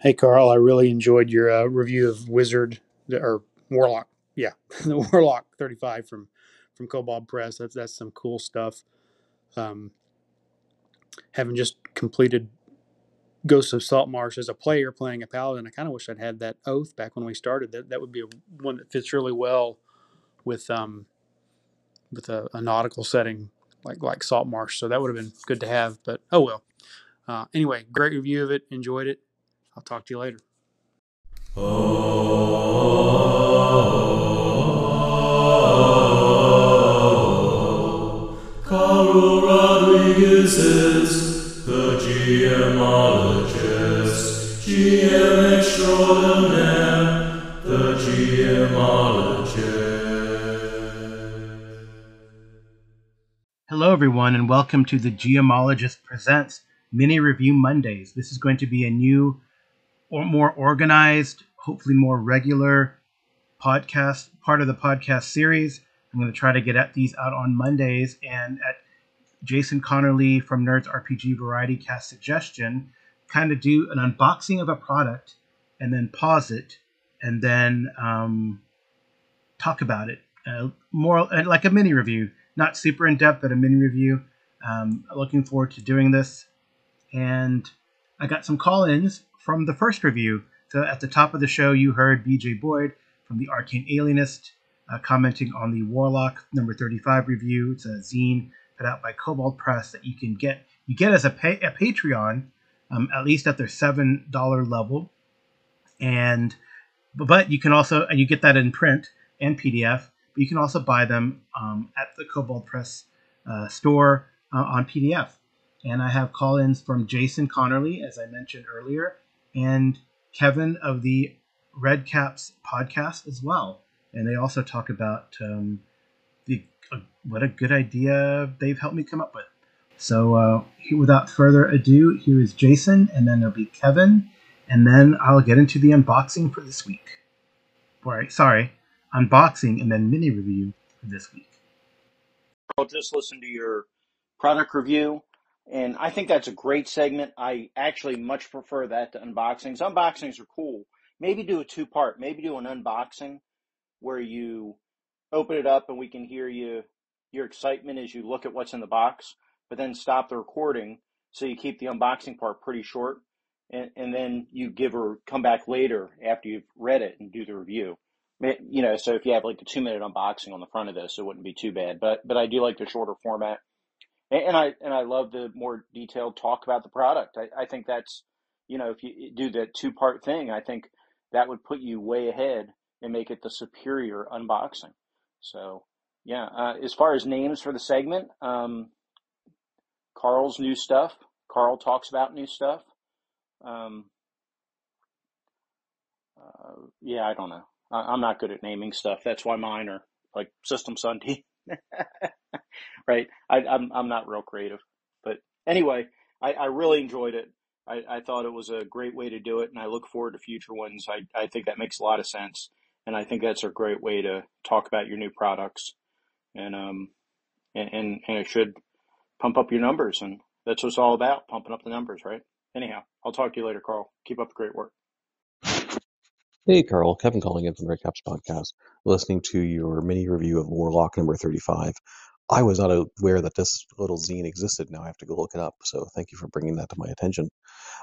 Hey, Carl, I really enjoyed your uh, review of Wizard or Warlock. Yeah, the Warlock 35 from from Kobold Press. That's that's some cool stuff. Um, having just completed Ghosts of Saltmarsh as a player playing a paladin, I kind of wish I'd had that oath back when we started. That that would be a, one that fits really well with um with a, a nautical setting like like Saltmarsh. So that would have been good to have. But oh well. Uh, anyway, great review of it. Enjoyed it. I'll talk to you later. Oh, Carl Rodriguez is the GMologist, GM extraordinaire, the GMologist. Hello, everyone, and welcome to the GMologist Presents Mini Review Mondays. This is going to be a new, or more organized, hopefully more regular podcast, part of the podcast series. I'm going to try to get at these out on Mondays, and at Jason Connerly from Nerds RPG Variety Cast suggestion, kind of do an unboxing of a product and then pause it and then um, talk about it. Uh, more uh, like a mini review, not super in depth, but a mini review. Um, looking forward to doing this. And I got some call ins from the first review. So at the top of the show, you heard BJ Boyd from the Arcane Alienist uh, commenting on the Warlock number 35 review. It's a zine put out by Kobold Press that you can get you get as a, pay, a Patreon, um, at least at their seven dollar level, and but you can also and you get that in print and PDF. But you can also buy them um, at the Kobold Press uh, store uh, on PDF. And I have call-ins from Jason Connerly, as I mentioned earlier, and Kevin of the Redcaps podcast as well. And they also talk about um, the uh, what a good idea they've helped me come up with. So, uh, without further ado, here is Jason, and then there'll be Kevin, and then I'll get into the unboxing for this week. Right, sorry, unboxing and then mini review for this week. I'll just listen to your product review, and I think that's a great segment. I actually much prefer that to unboxings. Unboxings are cool. Maybe do a two part. Maybe do an unboxing where you open it up and we can hear you your excitement as you look at what's in the box, but then stop the recording so you keep the unboxing part pretty short, and, and then you give or come back later after you've read it and do the review. You know, so if you have like a two minute unboxing on the front of this, it wouldn't be too bad. But but I do like the shorter format, and, and I and I love the more detailed talk about the product. I, I think that's you know if you do the two part thing, I think that would put you way ahead and make it the superior unboxing. So yeah, uh, as far as names for the segment, um, Carl's new stuff. Carl talks about new stuff. Um, uh, yeah, I don't know. I, am not good at naming stuff. That's why mine are like System Sunday, right? I, I'm I'm not real creative, but anyway, I, I really enjoyed it. I, I thought it was a great way to do it, and I look forward to future ones. I, I think that makes a lot of sense, and I think that's a great way to talk about your new products and um, and, and and it should pump up your numbers, and that's what it's all about, pumping up the numbers, right? Anyhow, I'll talk to you later, Carl. Keep up the great work. Hey, Carl. Kevin calling in from the Redcaps podcast, listening to your mini review of Warlock number 35. I was not aware that this little zine existed. Now I have to go look it up. So thank you for bringing that to my attention.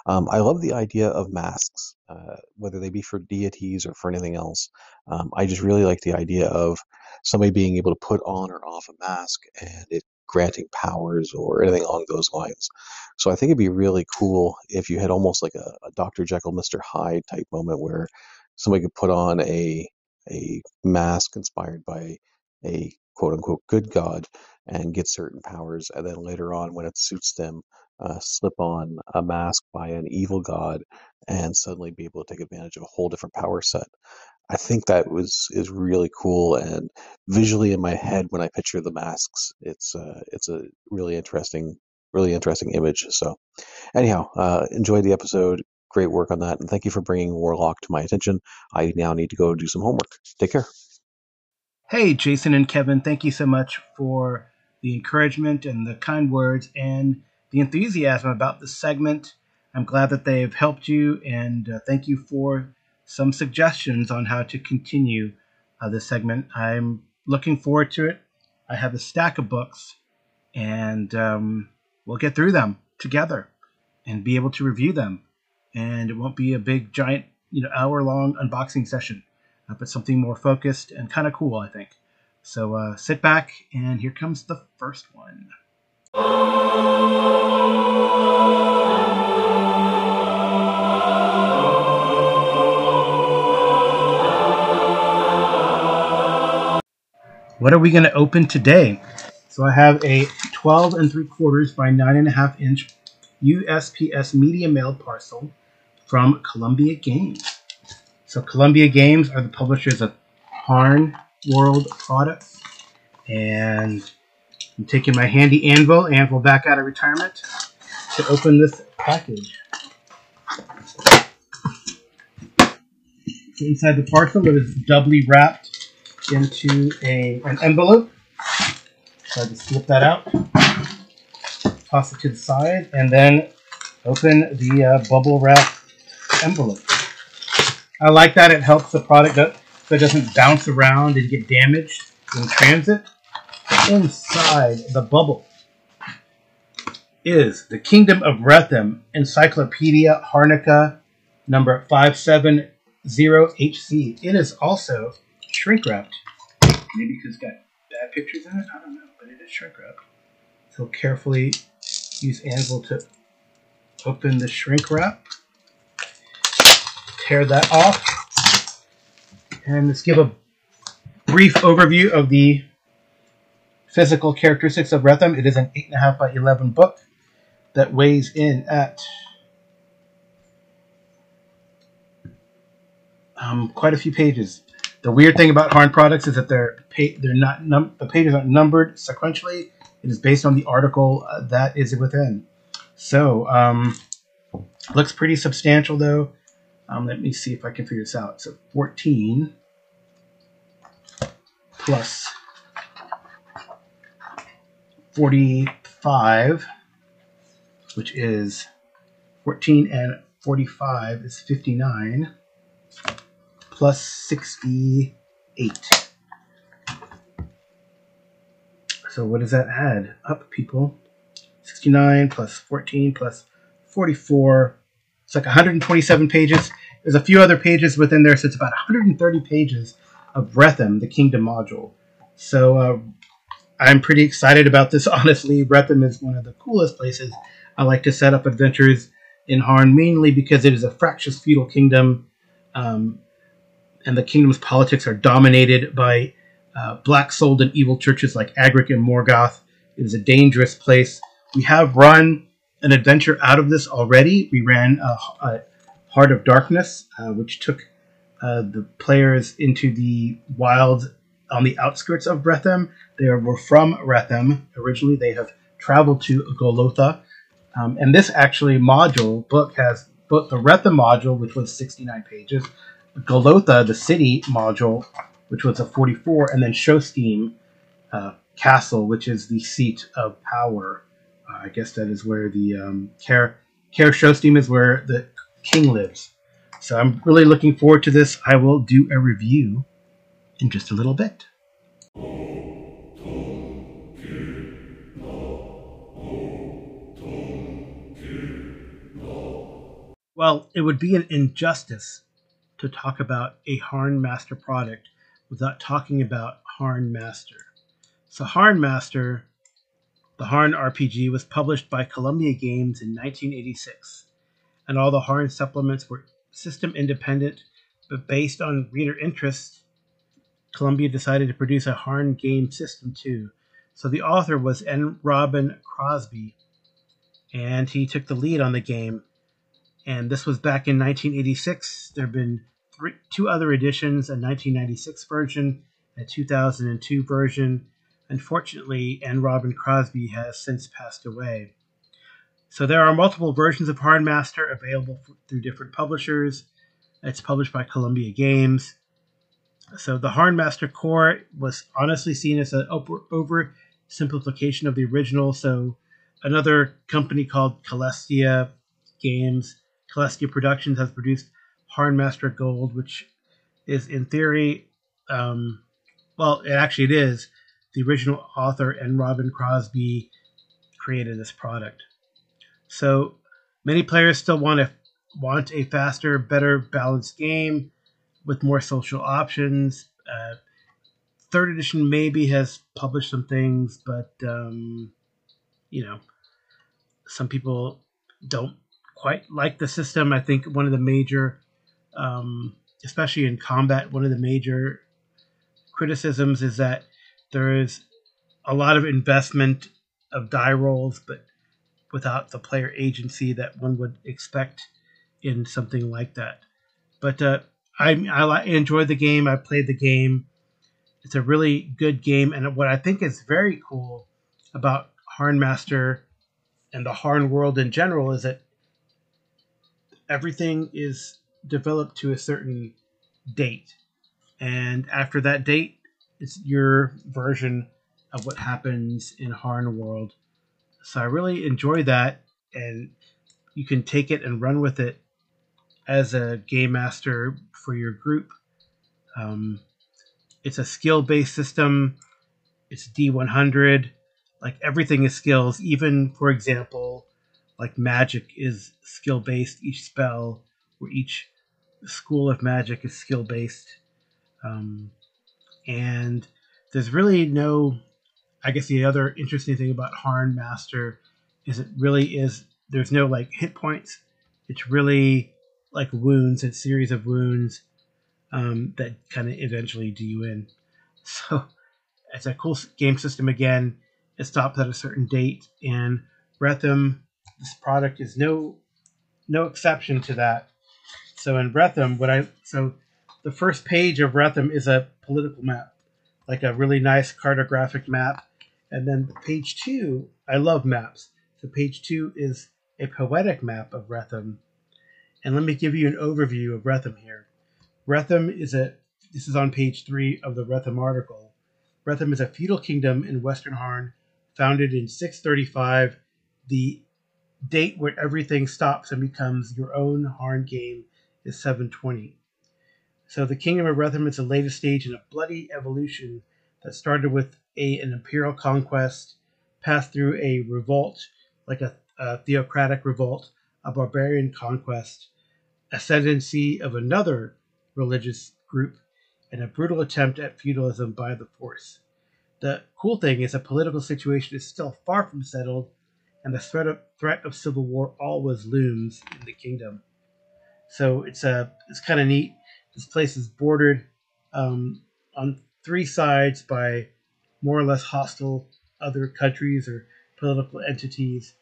Um, I love the idea of masks, uh, whether they be for deities or for anything else. Um, I just really like the idea of somebody being able to put on or off a mask and it granting powers or anything along those lines. So I think it'd be really cool if you had almost like a, a Dr. Jekyll, Mr. Hyde type moment where somebody could put on a a mask inspired by a quote unquote good god and get certain powers, and then later on, when it suits them, uh, slip on a mask by an evil god and suddenly be able to take advantage of a whole different power set. I think that was is really cool and visually in my head when I picture the masks, it's uh, it's a really interesting really interesting image. So anyhow, uh, enjoy the episode. Great work on that, and thank you for bringing Warlock to my attention. I now need to go do some homework. Take care. Hey, Jason and Kevin, thank you so much for the encouragement and the kind words and the enthusiasm about the segment. I'm glad that they have helped you, and uh, thank you for some suggestions on how to continue uh, this segment. I'm looking forward to it. I have a stack of books, and um, we'll get through them together and be able to review them. And it won't be a big, giant, you know, hour-long unboxing session, uh, but something more focused and kind of cool, I think. So uh, sit back, and here comes the first one. What are we going to open today? So I have a 12 and 3 quarters by 9.5 inch USPS media mail parcel from Columbia Games. So Columbia Games are the publishers of Harn World products. And I'm taking my handy anvil, anvil back out of retirement, to open this package. Inside the parcel, it is doubly wrapped into a an envelope. So I just slip that out, toss it to the side, and then open the uh, bubble wrap envelope. I like that; it helps the product so it doesn't bounce around and get damaged in transit. Inside the bubble is the Kingdom of Rethem Encyclopedia Harnica number 570HC. It is also shrink wrapped. Maybe because it's got bad pictures in it. I don't know, but it is shrink wrapped. So carefully use anvil to open the shrink wrap. Tear that off. And let's give a brief overview of the physical characteristics of Rethem. It is an 8.5 by 11 book that weighs in at um, quite a few pages. The weird thing about Harn products is that they're they're not the pages aren't numbered sequentially. It is based on the article uh, that is within. So um, looks pretty substantial though. Um, let me see if I can figure this out. So 14 plus 45, which is 14 and 45 is 59 plus 68. So what does that add up, people? 69 plus 14 plus 44. It's like 127 pages. There's a few other pages within there, so it's about 130 pages of Rethem, the Kingdom module. So uh, I'm pretty excited about this. Honestly, Rethem is one of the coolest places I like to set up adventures in Harn, mainly because it is a fractious feudal kingdom. Um, and the kingdom's politics are dominated by uh, black souled and evil churches like Agrik and Morgath. It is a dangerous place. We have run an adventure out of this already. We ran a, a Heart of Darkness, uh, which took uh, the players into the wild on the outskirts of Rethem. They were from Rethem originally. They have traveled to Golotha. Um, and this actually module book has both the Rethem module, which was 69 pages, Golotha, the city module, which was a 44, and then Shostim uh, Castle, which is the seat of power. Uh, I guess that is where the um, Care Care Shostim is where the king lives. So I'm really looking forward to this. I will do a review in just a little bit. Well, it would be an injustice to talk about a Harn Master product without talking about Harn Master. So, Harn Master, the Harn RPG, was published by Columbia Games in 1986, and all the Harn supplements were system independent, but based on reader interest. Columbia decided to produce a Harn game system too. So the author was N. Robin Crosby, and he took the lead on the game and this was back in 1986. There have been three, two other editions: a 1996 version, a 2002 version. Unfortunately, N. Robin Crosby has since passed away. So there are multiple versions of Harn Master available through different publishers. It's published by Columbia Games. So the Harn Master Core was honestly seen as an over, oversimplification of the original. So another company called Kelestia games. Kelestia Productions has produced Harnmaster Gold, which is in theory, um, well, it actually it is the original author N. Robin Crosby created this product. So many players still want a want a faster, better balanced game with more social options. Uh, third edition maybe has published some things, but um, you know, some people don't quite like the system. I think one of the major, um, especially in combat, one of the major criticisms is that there is a lot of investment of die rolls, but without the player agency that one would expect in something like that. But uh, I, I enjoy the game. I played the game. It's a really good game, and what I think is very cool about Harnmaster and the Harn world in general is that everything is developed to a certain date, and after that date, it's your version of what happens in Harn world. So I really enjoy that, and you can take it and run with it as a game master for your group. Um, it's a skill based system. It's D100. Like everything is skills. Even, for example, like magic is skill based. Each spell or each school of magic is skill based. Um, and there's really no. I guess the other interesting thing about Harn Master is it really is. There's no like hit points. It's really like wounds, a series of wounds um, that kind of eventually do you in. So it's a cool game system again. It stops at a certain date, and Rethem, this product is no no exception to that. So in Rethem, what I so the first page of Rethem is a political map, like a really nice cartographic map, and then page two, I love maps. So page two is a poetic map of Rethem, and let me give you an overview of Rethem here. Rethem is a this is on page three of the Rethem article. Rethem is a feudal kingdom in Western Harn, founded in 635. The date where everything stops and becomes your own Harn game is 720. So the kingdom of Rethem is the latest stage in a bloody evolution that started with a, an imperial conquest, passed through a revolt, like a, a theocratic revolt, a barbarian conquest, ascendancy of another religious group, and a brutal attempt at feudalism by the force. The cool thing is the political situation is still far from settled, and the threat of, threat of civil war always looms in the kingdom. So it's a it's kind of neat. This place is bordered um, on three sides by more or less hostile other countries or political entities,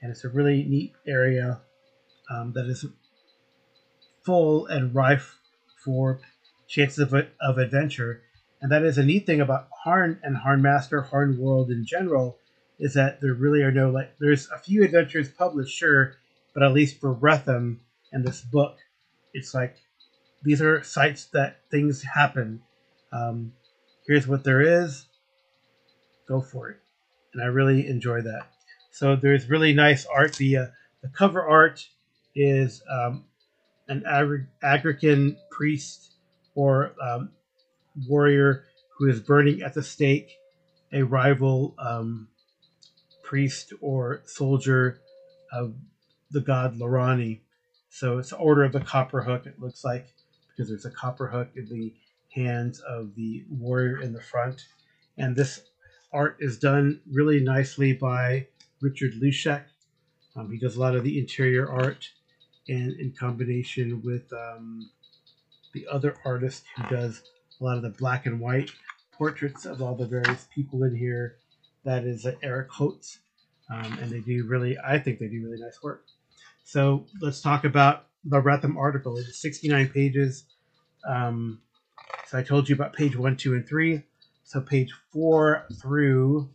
and it's a really neat area um, that is full and rife for chances of, of adventure. And that is a neat thing about Harn and Harn Master, Harn World in general, is that there really are no like. There's a few adventures published, sure, but at least for Rethem and this book, it's like these are sites that things happen. Um, here's what there is. Go for it, and I really enjoy that. So there's really nice art. The uh, the cover art is um, an Agrikan priest or um, warrior who is burning at the stake a rival um, priest or soldier of the god Larani. So it's the Order of the Copper Hook, it looks like, because there's a copper hook in the hands of the warrior in the front. And this art is done really nicely by Richard Luschek. Um, he does a lot of the interior art and in combination with um, the other artist who does a lot of the black and white portraits of all the various people in here. That is uh, Eric Hotz, um, and they do really, I think they do really nice work. So let's talk about the Rethem article. It's 69 pages. Um, so I told you about page one, two, and three. So page four through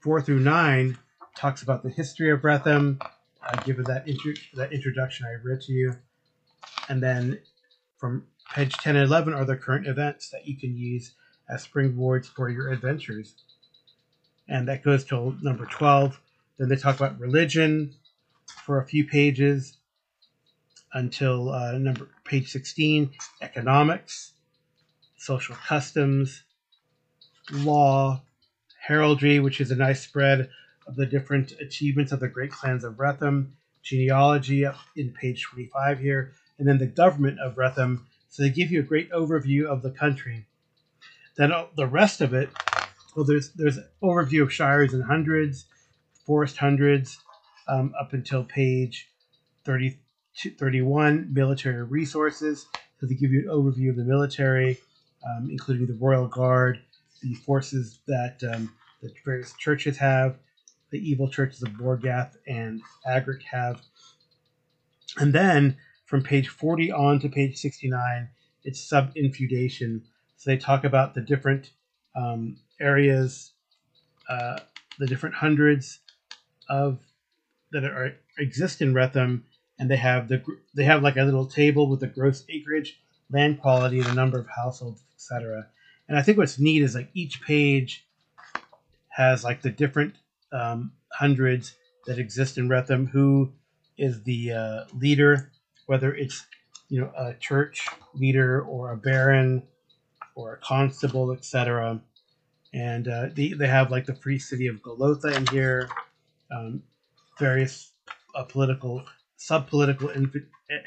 four through nine talks about the history of Rethem, uh, given that intro- that introduction I read to you, and then from page 10 and 11 are the current events that you can use as springboards for your adventures. And that goes till number 12. Then they talk about religion, for a few pages until uh, number page 16 economics social customs law heraldry which is a nice spread of the different achievements of the great clans of Rethem, genealogy up in page 25 here, and then the government of Rethem. So they give you a great overview of the country. Then uh, the rest of it, well, there's there's overview of shires and hundreds, forest hundreds, um, up until page 30, 31, military resources. So they give you an overview of the military, um, including the Royal Guard, the forces that um, the various churches have, the evil churches of Morgath and Agrik have. And then from page 40 on to page 69, it's sub infeudation. So they talk about the different um, areas, uh, the different hundreds of that are exist in Rethem, and they have the they have like a little table with the gross acreage, land quality, the number of households, etc. And I think what's neat is like each page has like the different um, hundreds that exist in Rethem, who is the uh, leader, whether it's you know a church leader or a baron or a constable, etc. And uh, they, they have like the free city of Golotha in here, um, various uh, political, sub-political inf-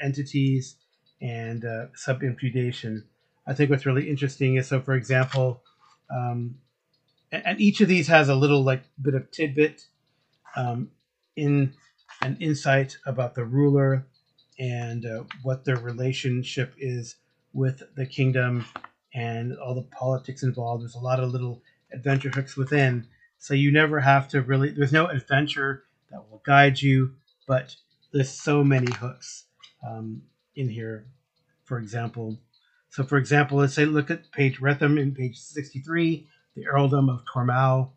entities, and uh, sub-infeudation. I think what's really interesting is so, for example, um, and, and each of these has a little like bit of tidbit um, in an insight about the ruler and uh, what their relationship is with the kingdom and all the politics involved. There's a lot of little adventure hooks within, so you never have to really. There's no adventure that will guide you, but there's so many hooks um, in here. For example, so for example, let's say look at page Rethem in page 63, the earldom of Tormal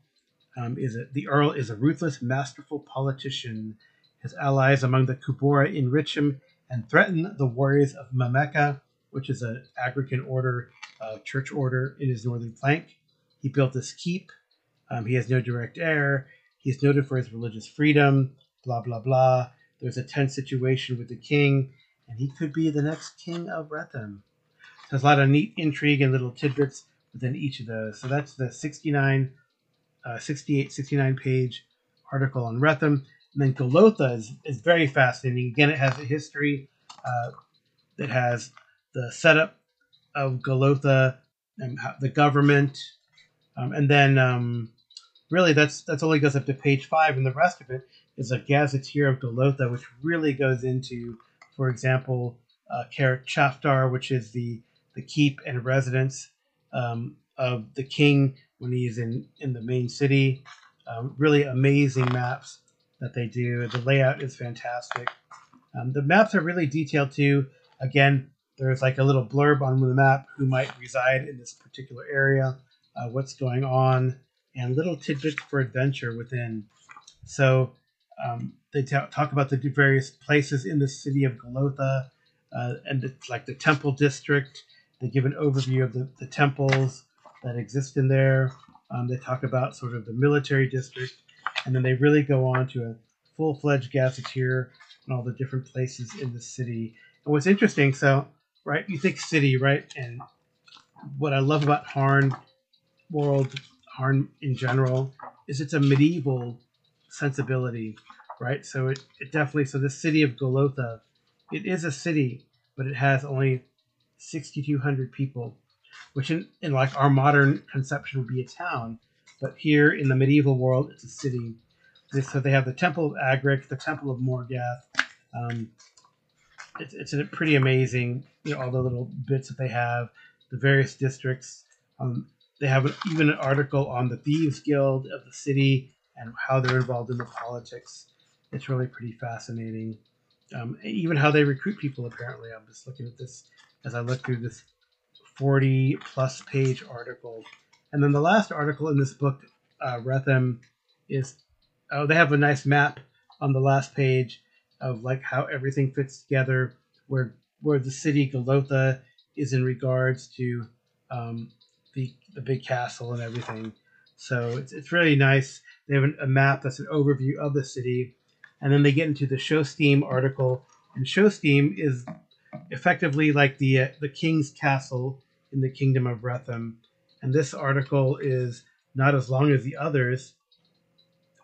um, is a, the Earl is a ruthless, masterful politician. His allies among the Kubora enrich him and threaten the warriors of Mameka, which is an Agrikan order, uh, church order in his northern flank. He built this keep. Um, he has no direct heir. He's noted for his religious freedom. Blah blah blah. There's a tense situation with the king, and he could be the next king of Rethem. So there's a lot of neat intrigue and little tidbits within each of those. So that's the 69 uh, 68, 69 page article on Rethem. And then Golotha is, is very fascinating. Again, it has a history uh, that has the setup of Golotha and the government, um, and then um, really that's that's only goes up to page five, and the rest of it is a gazetteer of Golotha, which really goes into, for example, uh, Karak Chaftar, which is the the keep and residence um, of the king when he's in in the main city. Um, really amazing maps that they do. The layout is fantastic. Um, the maps are really detailed too. Again, there's like a little blurb on the map who might reside in this particular area, uh, what's going on, and little tidbits for adventure within. So um, they t- talk about the various places in the city of Golotha, uh, and it's like the temple district. They give an overview of the, the temples that exist in there. Um, they talk about sort of the military district, and then they really go on to a full fledged gazetteer and all the different places in the city. And what's interesting, so right, you think city, right? And what I love about Harn world, Harn in general, is it's a medieval sensibility, right? So it, it definitely so the city of Golotha, it is a city, but it has only 6,200 people, which in, in like our modern conception would be a town, but here in the medieval world, it's a city. So they have the Temple of Agrik, the Temple of Morgath. Um, it's, it's a pretty amazing, you know, all the little bits that they have, the various districts. Um, they have even an article on the Thieves Guild of the city and how they're involved in the politics. It's really pretty fascinating. Um, even how they recruit people, apparently. I'm just looking at this as I look through this 40 plus page article. And then the last article in this book, uh, Rethem, is oh, they have a nice map on the last page of like how everything fits together, where where the city Golotha is in regards to um, the the big castle and everything. So it's, it's really nice. They have an, a map that's an overview of the city, and then they get into the Shostim article. And Shostim is effectively like the uh, the king's castle in the kingdom of Rethem. And this article is not as long as the others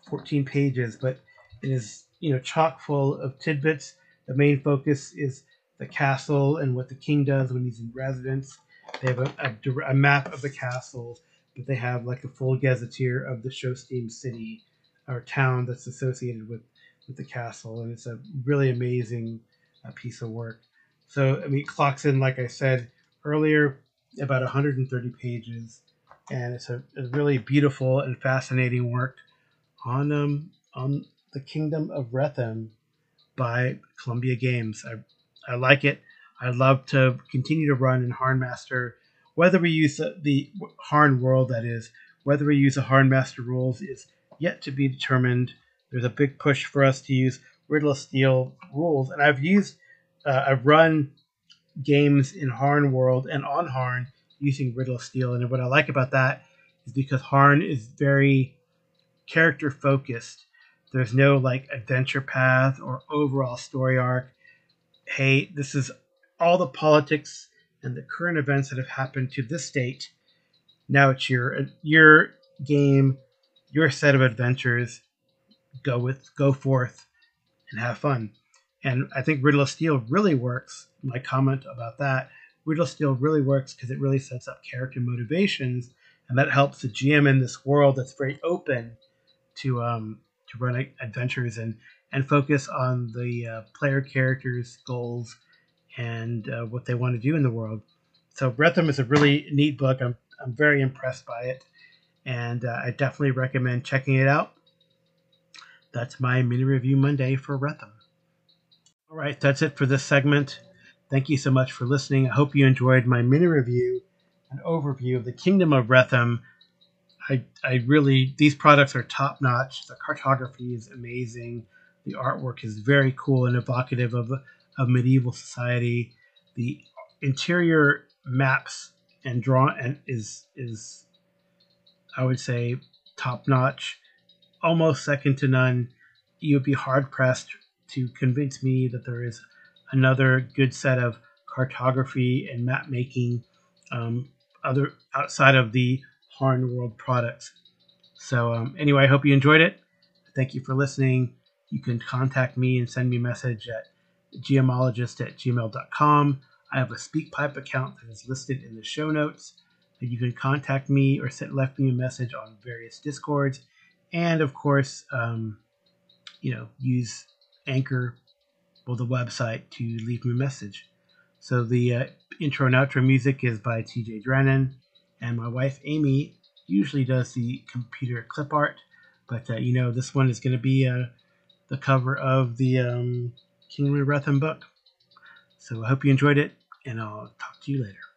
14 pages but it is you know chock full of tidbits. The main focus is the castle and what the king does when he's in residence they have a, a, a map of the castle but they have like a full gazetteer of the Shostim city or town that's associated with with the castle and it's a really amazing uh, piece of work so i mean it clocks in like i said earlier about 130 pages and it's a, a really beautiful and fascinating work on um on the kingdom of Rethem by Columbia Games. I, I like it. I'd love to continue to run in Harnmaster. Whether we use the, the Harn world, that is, whether we use the Harnmaster rules is yet to be determined. There's a big push for us to use Riddle of Steel rules, and I've used, uh, I've run games in Harn world and on Harn using Riddle of Steel, and what I like about that is because Harn is very character focused. There's no like adventure path or overall story arc. Hey, this is all the politics and the current events that have happened to this state. Now it's your your game, your set of adventures. Go with go forth and have fun. And I think Riddle of Steel really works. My comment about that, Riddle of Steel really works because it really sets up character motivations, and that helps the GM in this world that's very open to um, to run adventures and and focus on the uh, player characters' goals and uh, what they want to do in the world. So Rethem is a really neat book. I'm I'm very impressed by it, and uh, I definitely recommend checking it out. That's my mini review Monday for Rethem. All right, that's it for this segment. Thank you so much for listening. I hope you enjoyed my mini review and overview of the Kingdom of Rethem I, I really these products are top notch. The cartography is amazing. The artwork is very cool and evocative of of medieval society. The interior maps and draw and is is I would say top notch, almost second to none. You would be hard pressed to convince me that there is another good set of cartography and map making um, other outside of the Harn World products. So, um, anyway, I hope you enjoyed it. Thank you for listening. You can contact me and send me a message at gmologist at gmail.com. I have a SpeakPipe account that is listed in the show notes. And you can contact me or send, left me a message on various discords. And of course, um, you know, use Anchor or the website to leave me a message. So the uh, intro and outro music is by TJ Drennon and my wife Amy usually does the computer clip art, but uh, you know this one is going to be uh, the cover of the um, Kingdom of Rethem book. So I hope you enjoyed it, and I'll talk to you later.